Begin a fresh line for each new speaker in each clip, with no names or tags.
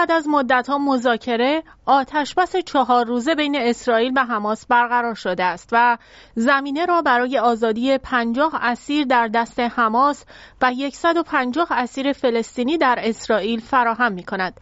بعد از مدت ها مذاکره آتشبس چهار روزه بین اسرائیل و حماس برقرار شده است و زمینه را برای آزادی پنجاه اسیر در دست حماس و 150 اسیر فلسطینی در اسرائیل فراهم می کند.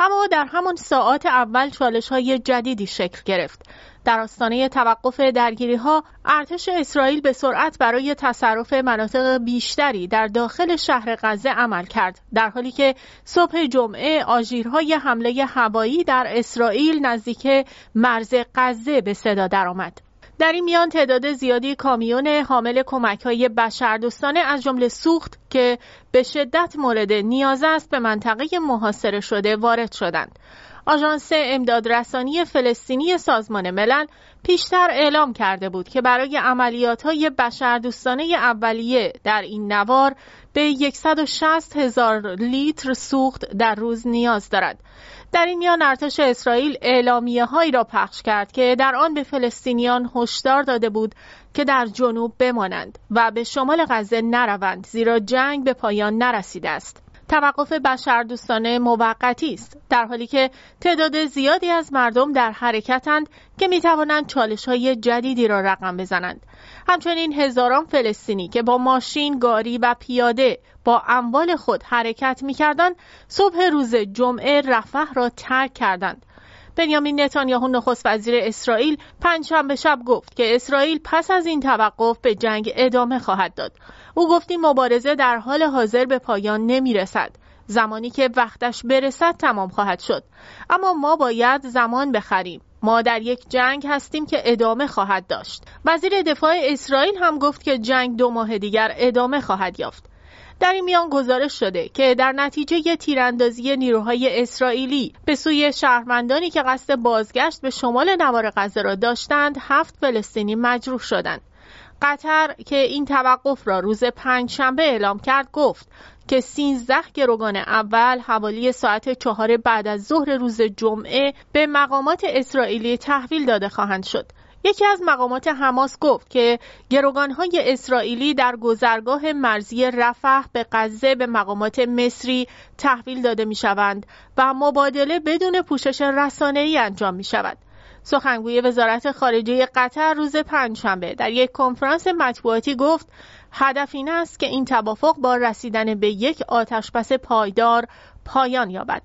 اما در همان ساعات اول چالش های جدیدی شکل گرفت. در آستانه توقف درگیری ها ارتش اسرائیل به سرعت برای تصرف مناطق بیشتری در داخل شهر غزه عمل کرد در حالی که صبح جمعه آژیرهای حمله هوایی در اسرائیل نزدیک مرز غزه به صدا درآمد در این میان تعداد زیادی کامیون حامل کمک های بشردوستانه از جمله سوخت که به شدت مورد نیاز است به منطقه محاصره شده وارد شدند. آژانس امدادرسانی فلسطینی سازمان ملل پیشتر اعلام کرده بود که برای عملیات های بشردوستانه اولیه در این نوار به 160 هزار لیتر سوخت در روز نیاز دارد. در این میان ارتش اسرائیل اعلامیه هایی را پخش کرد که در آن به فلسطینیان هشدار داده بود که در جنوب بمانند و به شمال غزه نروند زیرا جنگ به پایان نرسیده است. توقف بشردوستانه موقتی است در حالی که تعداد زیادی از مردم در حرکتند که می توانند چالش های جدیدی را رقم بزنند. همچنین هزاران فلسطینی که با ماشین، گاری و پیاده با اموال خود حرکت می کردند صبح روز جمعه رفح را ترک کردند. بنیامین نتانیاهو نخست وزیر اسرائیل پنجشنبه شب گفت که اسرائیل پس از این توقف به جنگ ادامه خواهد داد. او گفت این مبارزه در حال حاضر به پایان نمی رسد. زمانی که وقتش برسد تمام خواهد شد. اما ما باید زمان بخریم. ما در یک جنگ هستیم که ادامه خواهد داشت. وزیر دفاع اسرائیل هم گفت که جنگ دو ماه دیگر ادامه خواهد یافت. در این میان گزارش شده که در نتیجه تیراندازی نیروهای اسرائیلی به سوی شهروندانی که قصد بازگشت به شمال نوار غزه را داشتند هفت فلسطینی مجروح شدند. قطر که این توقف را روز پنج شنبه اعلام کرد گفت که 13 گروگان اول حوالی ساعت چهار بعد از ظهر روز جمعه به مقامات اسرائیلی تحویل داده خواهند شد. یکی از مقامات حماس گفت که گروگانهای اسرائیلی در گذرگاه مرزی رفح به غزه به مقامات مصری تحویل داده می شوند و مبادله بدون پوشش ای انجام می شود. سخنگوی وزارت خارجه قطر روز پنجشنبه در یک کنفرانس مطبوعاتی گفت هدف این است که این توافق با رسیدن به یک آتشبس پایدار پایان یابد.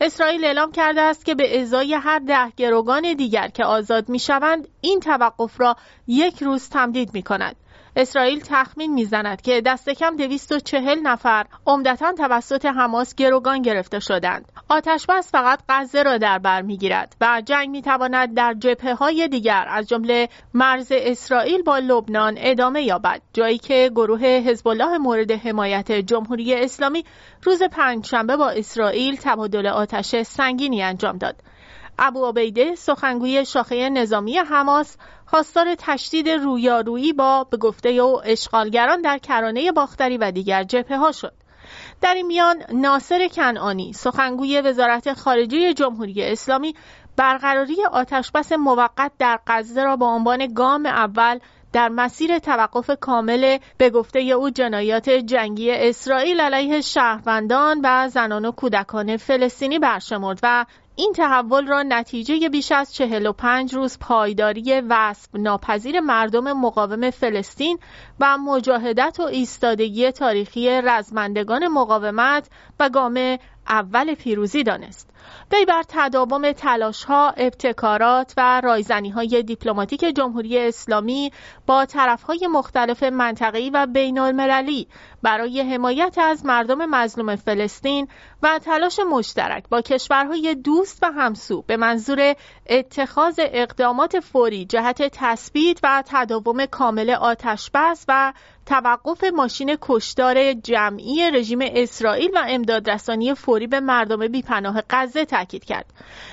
اسرائیل اعلام کرده است که به ازای هر ده گروگان دیگر که آزاد می شوند این توقف را یک روز تمدید می کند. اسرائیل تخمین می‌زند که دست کم 240 نفر عمدتا توسط حماس گروگان گرفته شدند. آتش بس فقط غزه را در بر می‌گیرد و جنگ می‌تواند در جبهه های دیگر از جمله مرز اسرائیل با لبنان ادامه یابد جایی که گروه حزب الله مورد حمایت جمهوری اسلامی روز پنجشنبه با اسرائیل تبادل آتش سنگینی انجام داد. ابو عبیده سخنگوی شاخه نظامی حماس خواستار تشدید رویارویی با به گفته او اشغالگران در کرانه باختری و دیگر جبهه ها شد. در این میان ناصر کنعانی سخنگوی وزارت خارجه جمهوری اسلامی برقراری آتشبس موقت در غزه را با عنوان گام اول در مسیر توقف کامل به گفته او جنایات جنگی اسرائیل علیه شهروندان و زنان و کودکان فلسطینی برشمرد و این تحول را نتیجه بیش از 45 روز پایداری وصف ناپذیر مردم مقاوم فلسطین و مجاهدت و ایستادگی تاریخی رزمندگان مقاومت و گام اول پیروزی دانست. وی بر تداوم تلاش ها، ابتکارات و رایزنی های دیپلماتیک جمهوری اسلامی با طرف های مختلف منطقه‌ای و بین المللی برای حمایت از مردم مظلوم فلسطین و تلاش مشترک با کشورهای دوست و همسو به منظور اتخاذ اقدامات فوری جهت تثبیت و تداوم کامل آتش بس و توقف ماشین کشدار جمعی رژیم اسرائیل و امدادرسانی فوری به مردم بیپناه غزه تاکید کرد.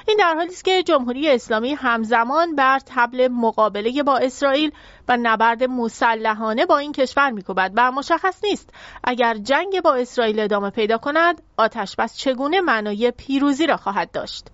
این در حالی است که جمهوری اسلامی همزمان بر تبل مقابله با اسرائیل و نبرد مسلحانه با این کشور میکوبد و مشخص نیست اگر جنگ با اسرائیل ادامه پیدا کند آتش بس چگونه معنای پیروزی را خواهد داشت.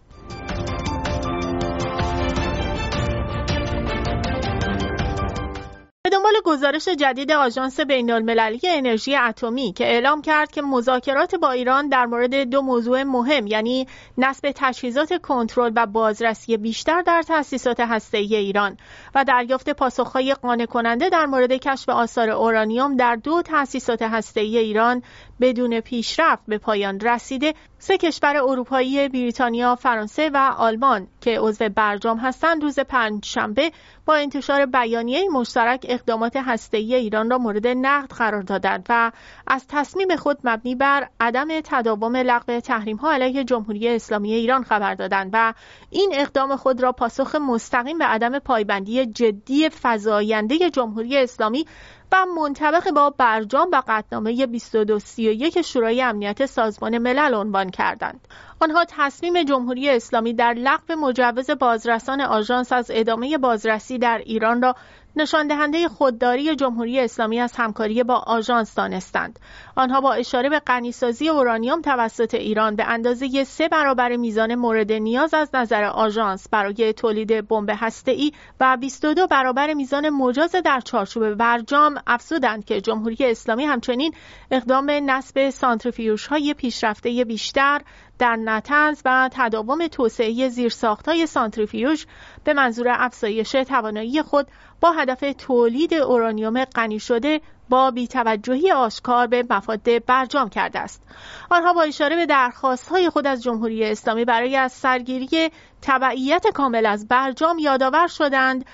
گزارش جدید آژانس بین المللی انرژی اتمی که اعلام کرد که مذاکرات با ایران در مورد دو موضوع مهم یعنی نصب تجهیزات کنترل و بازرسی بیشتر در تأسیسات هسته‌ای ایران و دریافت پاسخهای قانع کننده در مورد کشف آثار اورانیوم در دو تأسیسات هسته‌ای ایران بدون پیشرفت به پایان رسیده. سه کشور اروپایی بریتانیا، فرانسه و آلمان که عضو برجام هستند روز پنجشنبه با انتشار بیانیه مشترک اقدامات هسته‌ای ایران را مورد نقد قرار دادند و از تصمیم خود مبنی بر عدم تداوم لغو تحریم‌ها علیه جمهوری اسلامی ایران خبر دادند و این اقدام خود را پاسخ مستقیم به عدم پایبندی جدی فزاینده جمهوری اسلامی و منطبق با برجام و قطنامه 2231 شورای امنیت سازمان ملل عنوان کردند. آنها تصمیم جمهوری اسلامی در لغو مجوز بازرسان آژانس از ادامه بازرسی در ایران را نشان دهنده خودداری جمهوری اسلامی از همکاری با آژانس دانستند. آنها با اشاره به غنیسازی اورانیوم توسط ایران به اندازه سه برابر میزان مورد نیاز از نظر آژانس برای تولید بمب هسته‌ای و 22 برابر میزان مجاز در چارچوب برجام افزودند که جمهوری اسلامی همچنین اقدام نصب سانتریفیوژهای های پیشرفته بیشتر در نتنز و تداوم توسعه زیرساختهای سانتریفیوژ به منظور افزایش توانایی خود با هدف تولید اورانیوم غنی شده با بیتوجهی آشکار به مفاد برجام کرده است. آنها با اشاره به درخواست های خود از جمهوری اسلامی برای از سرگیری تبعیت کامل از برجام یادآور شدند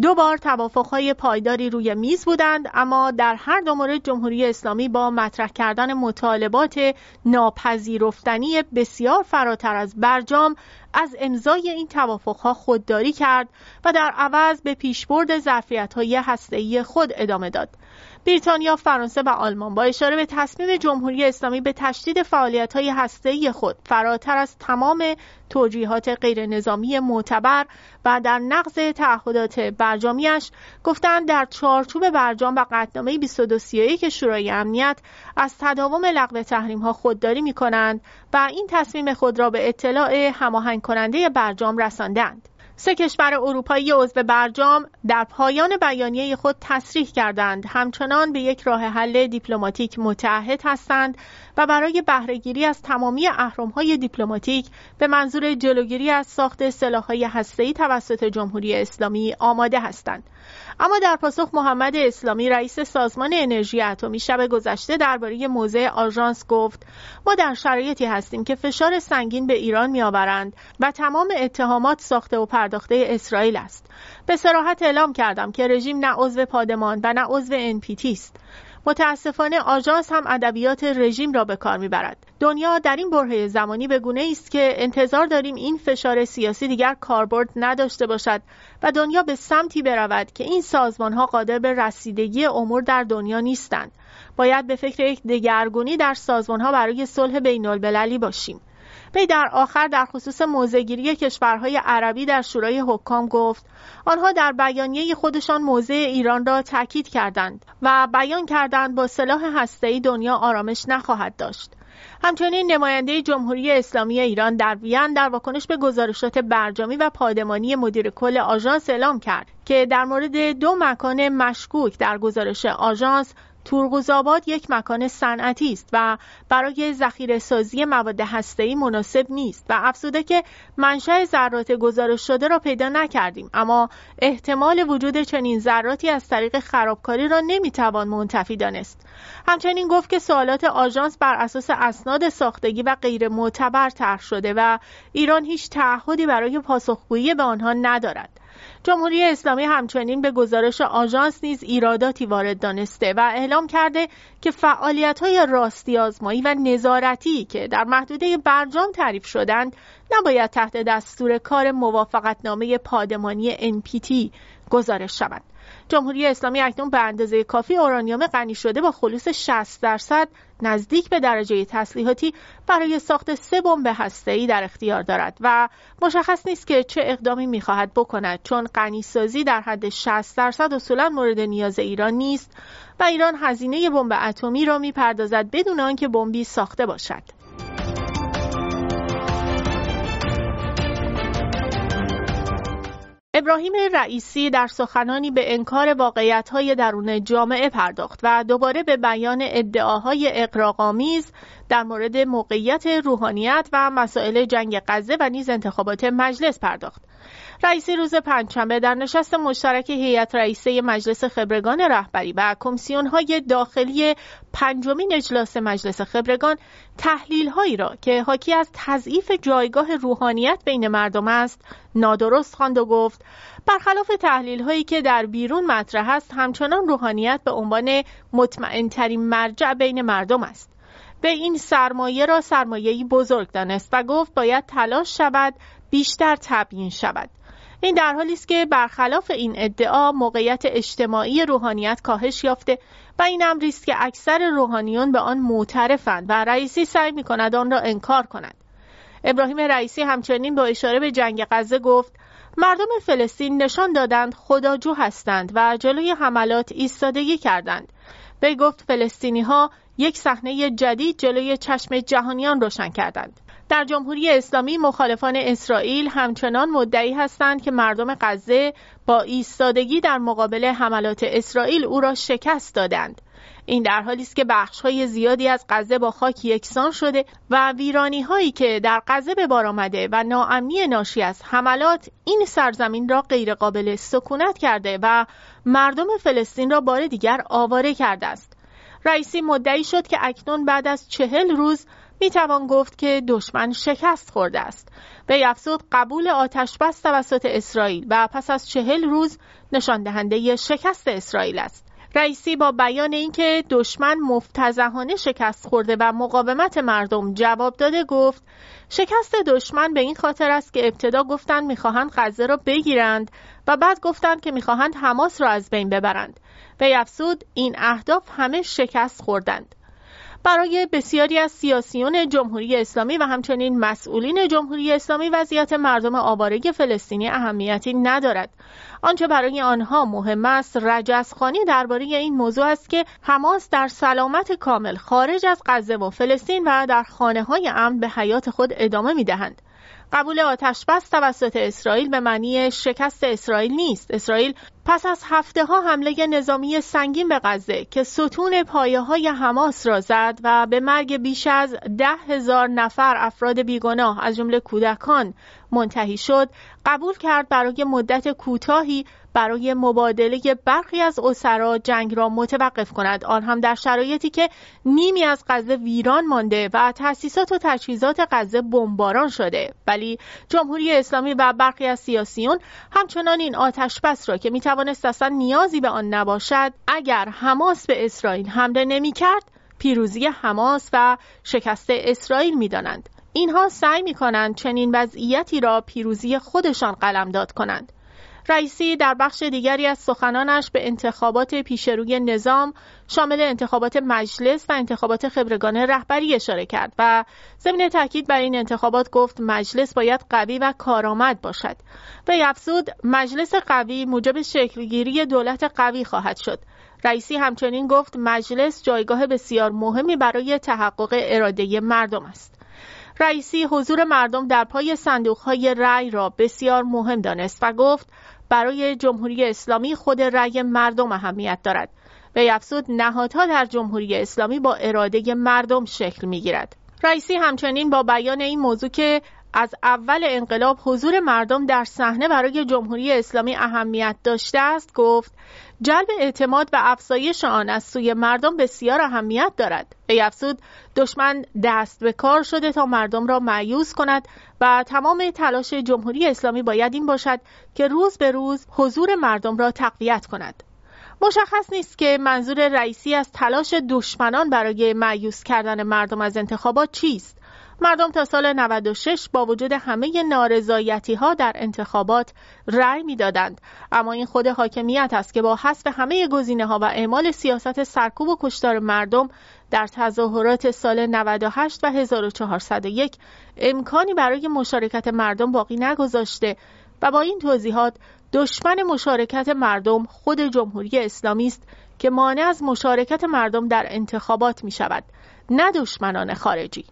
دو بار توافقهای پایداری روی میز بودند اما در هر دو مورد جمهوری اسلامی با مطرح کردن مطالبات ناپذیرفتنی بسیار فراتر از برجام از امضای این توافقها خودداری کرد و در عوض به پیشبرد ظرفیت‌های هسته‌ای خود ادامه داد. بریتانیا، فرانسه و آلمان با اشاره به تصمیم جمهوری اسلامی به تشدید فعالیت های هسته خود فراتر از تمام توجیهات غیر نظامی معتبر و در نقض تعهدات برجامیش گفتند در چارچوب برجام و قطعنامه 2231 شورای امنیت از تداوم لغو تحریم ها خودداری می کنند و این تصمیم خود را به اطلاع هماهنگ کننده برجام رساندند. سه کشور اروپایی عضو برجام در پایان بیانیه خود تصریح کردند همچنان به یک راه حل دیپلماتیک متعهد هستند و برای بهرهگیری از تمامی اهرم‌های دیپلماتیک به منظور جلوگیری از ساخت سلاح‌های هسته‌ای توسط جمهوری اسلامی آماده هستند. اما در پاسخ محمد اسلامی رئیس سازمان انرژی اتمی شب گذشته درباره موضع آژانس گفت ما در شرایطی هستیم که فشار سنگین به ایران میآورند و تمام اتهامات ساخته و پرداخته اسرائیل است. به سراحت اعلام کردم که رژیم نه عضو پادمان و نه عضو NPT است. متاسفانه آژانس هم ادبیات رژیم را به کار می‌برد. دنیا در این برهه زمانی به گونه است که انتظار داریم این فشار سیاسی دیگر کاربرد نداشته باشد و دنیا به سمتی برود که این سازمان ها قادر به رسیدگی امور در دنیا نیستند. باید به فکر یک دگرگونی در سازمان ها برای صلح بین المللی باشیم. وی در آخر در خصوص موضعگیری کشورهای عربی در شورای حکام گفت آنها در بیانیه خودشان موضع ایران را تاکید کردند و بیان کردند با سلاح هسته‌ای دنیا آرامش نخواهد داشت. همچنین نماینده جمهوری اسلامی ایران در وین در واکنش به گزارشات برجامی و پادمانی مدیر کل آژانس اعلام کرد که در مورد دو مکان مشکوک در گزارش آژانس تورغوزآباد یک مکان صنعتی است و برای ذخیره سازی مواد هسته‌ای مناسب نیست و افزوده که منشأ ذرات گزارش شده را پیدا نکردیم. اما احتمال وجود چنین ذراتی از طریق خرابکاری را نمی‌توان منتفی دانست. همچنین گفت که سوالات آژانس بر اساس اسناد ساختگی و غیر معتبر طرح شده و ایران هیچ تعهدی برای پاسخگویی به آنها ندارد. جمهوری اسلامی همچنین به گزارش آژانس نیز ایراداتی وارد دانسته و اعلام کرده که فعالیت های راستی آزمایی و نظارتی که در محدوده برجام تعریف شدند نباید تحت دستور کار موافقتنامه پادمانی NPT گزارش شوند. جمهوری اسلامی اکنون به اندازه کافی اورانیوم غنی شده با خلوص 60 درصد نزدیک به درجه تسلیحاتی برای ساخت سه بمب هسته‌ای در اختیار دارد و مشخص نیست که چه اقدامی می‌خواهد بکند چون غنیسازی در حد 60 درصد اصولا مورد نیاز ایران نیست و ایران هزینه بمب اتمی را می‌پردازد بدون آنکه بمبی ساخته باشد. ابراهیم رئیسی در سخنانی به انکار واقعیت‌های درون جامعه پرداخت و دوباره به بیان ادعاهای اقراق‌آمیز در مورد موقعیت روحانیت و مسائل جنگ غزه و نیز انتخابات مجلس پرداخت. رئیسی روز پنجشنبه در نشست مشترک هیئت رئیسه مجلس خبرگان رهبری و کمیسیون های داخلی پنجمین اجلاس مجلس خبرگان تحلیل هایی را که حاکی از تضعیف جایگاه روحانیت بین مردم است نادرست خواند و گفت برخلاف تحلیل هایی که در بیرون مطرح است همچنان روحانیت به عنوان مطمئن ترین مرجع بین مردم است به این سرمایه را سرمایه‌ای بزرگ دانست و گفت باید تلاش شود بیشتر تبیین شود. این در حالی است که برخلاف این ادعا موقعیت اجتماعی روحانیت کاهش یافته و این امری است که اکثر روحانیون به آن معترفند و رئیسی سعی می کند آن را انکار کند. ابراهیم رئیسی همچنین با اشاره به جنگ غزه گفت مردم فلسطین نشان دادند خداجو هستند و جلوی حملات ایستادگی کردند. وی گفت فلسطینی ها یک صحنه جدید جلوی چشم جهانیان روشن کردند. در جمهوری اسلامی مخالفان اسرائیل همچنان مدعی هستند که مردم غزه با ایستادگی در مقابل حملات اسرائیل او را شکست دادند. این در حالی است که بخش های زیادی از غزه با خاک یکسان شده و ویرانی هایی که در غزه به بار آمده و ناامنی ناشی از حملات این سرزمین را غیرقابل سکونت کرده و مردم فلسطین را بار دیگر آواره کرده است. رئیسی مدعی شد که اکنون بعد از چهل روز می توان گفت که دشمن شکست خورده است. به افزود قبول آتش بس توسط اسرائیل و پس از چهل روز نشان دهنده شکست اسرائیل است. رئیسی با بیان اینکه دشمن مفتزهانه شکست خورده و مقاومت مردم جواب داده گفت شکست دشمن به این خاطر است که ابتدا گفتند می‌خواهند غزه را بگیرند و بعد گفتند که می‌خواهند حماس را از بین ببرند. به افزود این اهداف همه شکست خوردند. برای بسیاری از سیاسیون جمهوری اسلامی و همچنین مسئولین جمهوری اسلامی وضعیت مردم آواره فلسطینی اهمیتی ندارد آنچه برای آنها مهم است رجزخانی درباره این موضوع است که حماس در سلامت کامل خارج از غزه و فلسطین و در خانه های امن به حیات خود ادامه می دهند. قبول آتش بس توسط اسرائیل به معنی شکست اسرائیل نیست. اسرائیل پس از هفته ها حمله نظامی سنگین به غزه که ستون پایه های حماس را زد و به مرگ بیش از ده هزار نفر افراد بیگناه از جمله کودکان منتهی شد قبول کرد برای مدت کوتاهی برای مبادله برخی از اسرا جنگ را متوقف کند. آن هم در شرایطی که نیمی از غزه ویران مانده و تأسیسات و تجهیزات غزه بمباران شده. ولی جمهوری اسلامی و برخی از سیاسیون همچنان این آتش بس را که می‌توانست اصلا نیازی به آن نباشد اگر حماس به اسرائیل حمله نمی‌کرد پیروزی حماس و شکست اسرائیل می‌دانند. اینها سعی می کنند چنین وضعیتی را پیروزی خودشان قلمداد کنند. رئیسی در بخش دیگری از سخنانش به انتخابات پیشروی نظام شامل انتخابات مجلس و انتخابات خبرگان رهبری اشاره کرد و ضمن تاکید بر این انتخابات گفت مجلس باید قوی و کارآمد باشد. و افزود مجلس قوی موجب شکلگیری دولت قوی خواهد شد. رئیسی همچنین گفت مجلس جایگاه بسیار مهمی برای تحقق اراده مردم است. رئیسی حضور مردم در پای های رأی را بسیار مهم دانست و گفت برای جمهوری اسلامی خود رأی مردم اهمیت دارد و افزود نهادها در جمهوری اسلامی با اراده مردم شکل می گیرد. رئیسی همچنین با بیان این موضوع که از اول انقلاب حضور مردم در صحنه برای جمهوری اسلامی اهمیت داشته است گفت جلب اعتماد و افزایش آن از سوی مردم بسیار اهمیت دارد. ای افزود دشمن دست به کار شده تا مردم را معیوز کند و تمام تلاش جمهوری اسلامی باید این باشد که روز به روز حضور مردم را تقویت کند. مشخص نیست که منظور رئیسی از تلاش دشمنان برای معیوز کردن مردم از انتخابات چیست. مردم تا سال 96 با وجود همه نارضایتی ها در انتخابات رأی می‌دادند. اما این خود حاکمیت است که با حذف همه گزینه ها و اعمال سیاست سرکوب و کشتار مردم در تظاهرات سال 98 و 1401 امکانی برای مشارکت مردم باقی نگذاشته و با این توضیحات دشمن مشارکت مردم خود جمهوری اسلامی است که مانع از مشارکت مردم در انتخابات می شود نه دشمنان خارجی.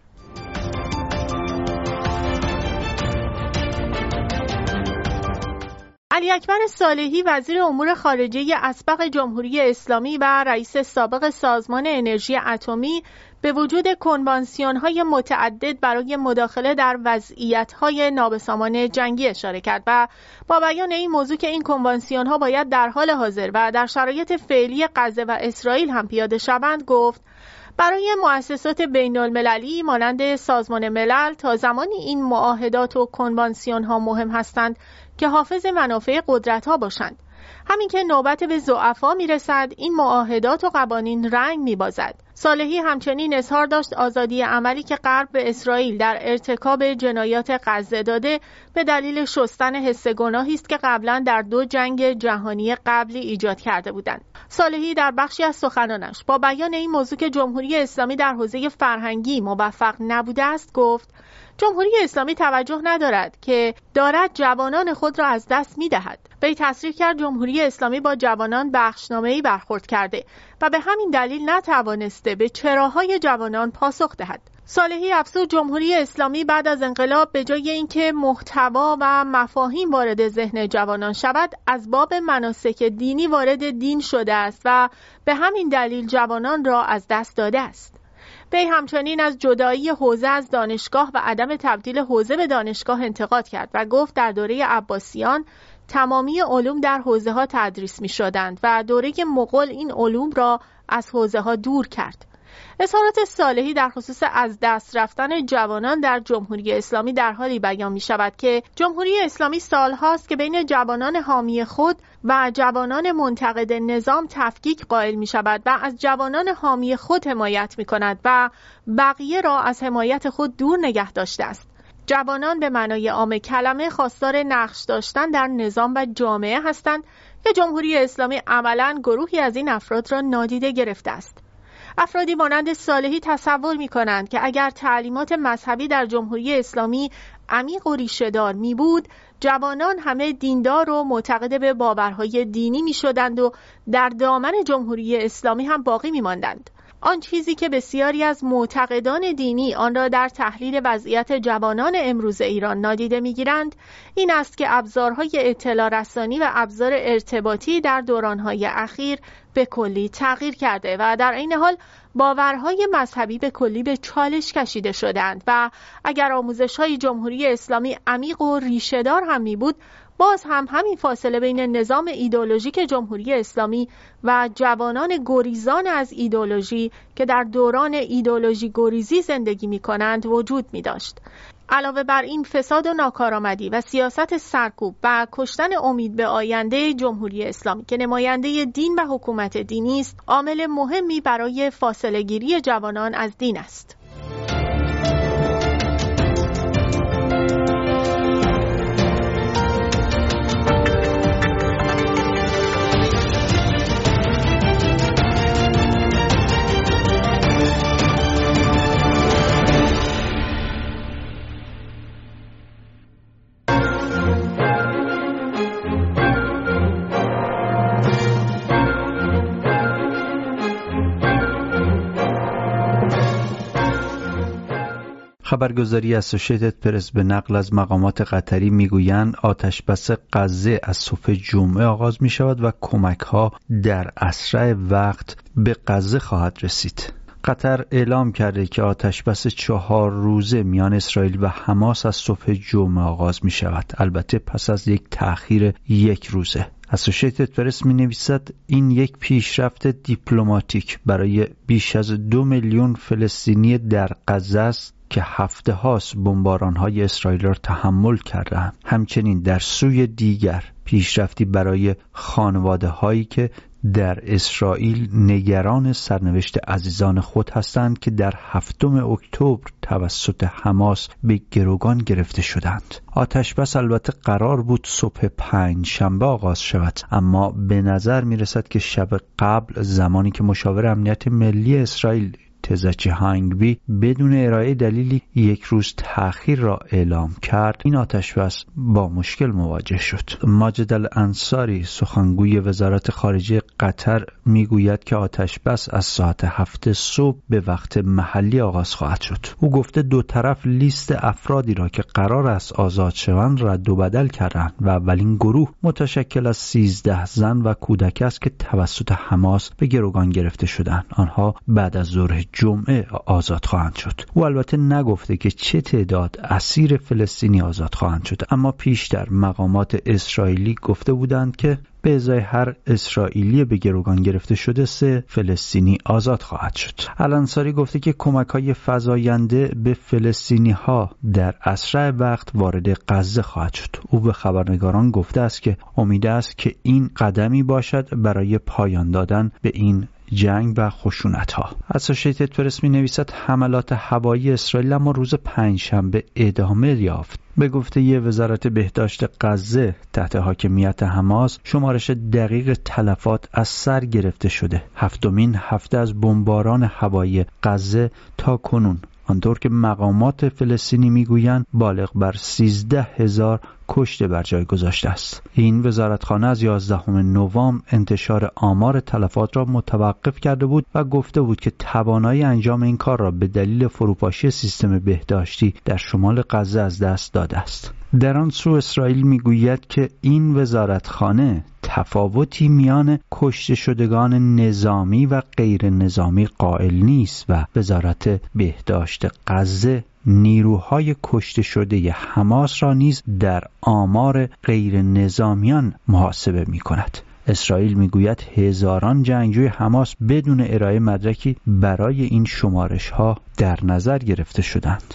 علی اکبر صالحی وزیر امور خارجه اسبق جمهوری اسلامی و رئیس سابق سازمان انرژی اتمی به وجود کنوانسیون های متعدد برای مداخله در وضعیت های نابسامان جنگی اشاره کرد و با بیان این موضوع که این کنوانسیون ها باید در حال حاضر و در شرایط فعلی غزه و اسرائیل هم پیاده شوند گفت برای مؤسسات بین المللی مانند سازمان ملل تا زمانی این معاهدات و کنوانسیون ها مهم هستند که حافظ منافع قدرت ها باشند. همین که نوبت به زعفا می‌رسد این معاهدات و قوانین رنگ میبازد. صالحی همچنین اظهار داشت آزادی عملی که غرب به اسرائیل در ارتکاب جنایات غزه داده به دلیل شستن حس گناهی است که قبلا در دو جنگ جهانی قبلی ایجاد کرده بودند. صالحی در بخشی از سخنانش با بیان این موضوع که جمهوری اسلامی در حوزه فرهنگی موفق نبوده است گفت جمهوری اسلامی توجه ندارد که دارد جوانان خود را از دست می دهد. وی تصریح کرد جمهوری اسلامی با جوانان بخشنامه‌ای برخورد کرده و به همین دلیل نتوانسته به چراهای جوانان پاسخ دهد. صالحی افزود جمهوری اسلامی بعد از انقلاب به جای اینکه محتوا و مفاهیم وارد ذهن جوانان شود از باب مناسک دینی وارد دین شده است و به همین دلیل جوانان را از دست داده است. وی همچنین از جدایی حوزه از دانشگاه و عدم تبدیل حوزه به دانشگاه انتقاد کرد و گفت در دوره عباسیان تمامی علوم در حوزه ها تدریس می شدند و دوره مغول این علوم را از حوزه ها دور کرد. اظهارات صالحی در خصوص از دست رفتن جوانان در جمهوری اسلامی در حالی بیان می شود که جمهوری اسلامی سالهاست که بین جوانان حامی خود و جوانان منتقد نظام تفکیک قائل می شود و از جوانان حامی خود حمایت می کند و بقیه را از حمایت خود دور نگه داشته است. جوانان به معنای عام کلمه خواستار نقش داشتن در نظام و جامعه هستند که جمهوری اسلامی عملا گروهی از این افراد را نادیده گرفته است. افرادی مانند صالحی تصور می کنند که اگر تعلیمات مذهبی در جمهوری اسلامی عمیق و ریشهدار می بود جوانان همه دیندار و معتقد به باورهای دینی می شدند و در دامن جمهوری اسلامی هم باقی می ماندند. آن چیزی که بسیاری از معتقدان دینی آن را در تحلیل وضعیت جوانان امروز ایران نادیده می‌گیرند این است که ابزارهای اطلاع رسانی و ابزار ارتباطی در دورانهای اخیر به کلی تغییر کرده و در این حال باورهای مذهبی به کلی به چالش کشیده شدند و اگر آموزش های جمهوری اسلامی عمیق و ریشهدار هم می بود باز هم همین فاصله بین نظام ایدولوژیک جمهوری اسلامی و جوانان گریزان از ایدولوژی که در دوران ایدولوژی گریزی زندگی می کنند وجود می داشت. علاوه بر این فساد و ناکارآمدی و سیاست سرکوب و کشتن امید به آینده جمهوری اسلامی که نماینده دین و حکومت دینی است عامل مهمی برای فاصله گیری جوانان از دین است
خبرگزاری اسوشیتد پرس به نقل از مقامات قطری می‌گویند آتش بس غزه از صبح جمعه آغاز می شود و کمک ها در اسرع وقت به غزه خواهد رسید. قطر اعلام کرده که آتش بس چهار روزه میان اسرائیل و حماس از صبح جمعه آغاز می شود. البته پس از یک تأخیر یک روزه. اسوشیتد پرس می نویسد این یک پیشرفت دیپلماتیک برای بیش از دو میلیون فلسطینی در غزه است که هفته هاست بمباران های اسرائیل را تحمل کردند همچنین در سوی دیگر پیشرفتی برای خانواده هایی که در اسرائیل نگران سرنوشت عزیزان خود هستند که در هفتم اکتبر توسط حماس به گروگان گرفته شدند. آتش بس البته قرار بود صبح پنج شنبه آغاز شود اما به نظر می رسد که شب قبل زمانی که مشاور امنیت ملی اسرائیل تزچی هانگبی بدون ارائه دلیلی یک روز تأخیر را اعلام کرد. این آتش بس با مشکل مواجه شد. ماجد الانصاری سخنگوی وزارت خارجه قطر می‌گوید که آتش بس از ساعت هفته صبح به وقت محلی آغاز خواهد شد. او گفته دو طرف لیست افرادی را که قرار است آزاد شوند رد و بدل کردند و اولین گروه متشکل از سیزده زن و کودک است که توسط حماس به گروگان گرفته شدند. آنها بعد از ظهر جمعه آزاد خواهند شد او البته نگفته که چه تعداد اسیر فلسطینی آزاد خواهند شد. اما پیشتر مقامات اسرائیلی گفته بودند که به ازای هر اسرائیلی به گروگان گرفته شده سه فلسطینی آزاد خواهد شد. الانصاری گفته که کمک های فضاینده به فلسطینی ها در اسرع وقت وارد غزه خواهد شد. او به خبرنگاران گفته است که امید است که این قدمی باشد برای پایان دادن به این جنگ و خشونت ها اسوشیتد پرس می نویسد حملات هوایی اسرائیل اما روز پنجشنبه ادامه یافت. به گفته یه وزارت بهداشت غزه تحت حاکمیت حماس شمارش دقیق تلفات از سر گرفته شده. هفتمین هفته از بمباران هوایی غزه تا کنون. آنطور که مقامات فلسطینی می‌گویند بالغ بر 13 هزار کشته بر جای گذاشته است. این وزارتخانه از 11 نوامبر انتشار آمار تلفات را متوقف کرده بود و گفته بود که توانایی انجام این کار را به دلیل فروپاشی سیستم بهداشتی در شمال غزه از دست داده است. در آن سو اسرائیل می‌گوید که این وزارتخانه تفاوتی میان کشته شدگان نظامی و غیر نظامی قائل نیست و وزارت بهداشت غزه نیروهای کشته شده حماس را نیز در آمار غیر نظامیان محاسبه می کند. اسرائیل می‌گوید هزاران جنگجوی حماس بدون ارائه مدرکی برای این شمارش ها در نظر گرفته شدند.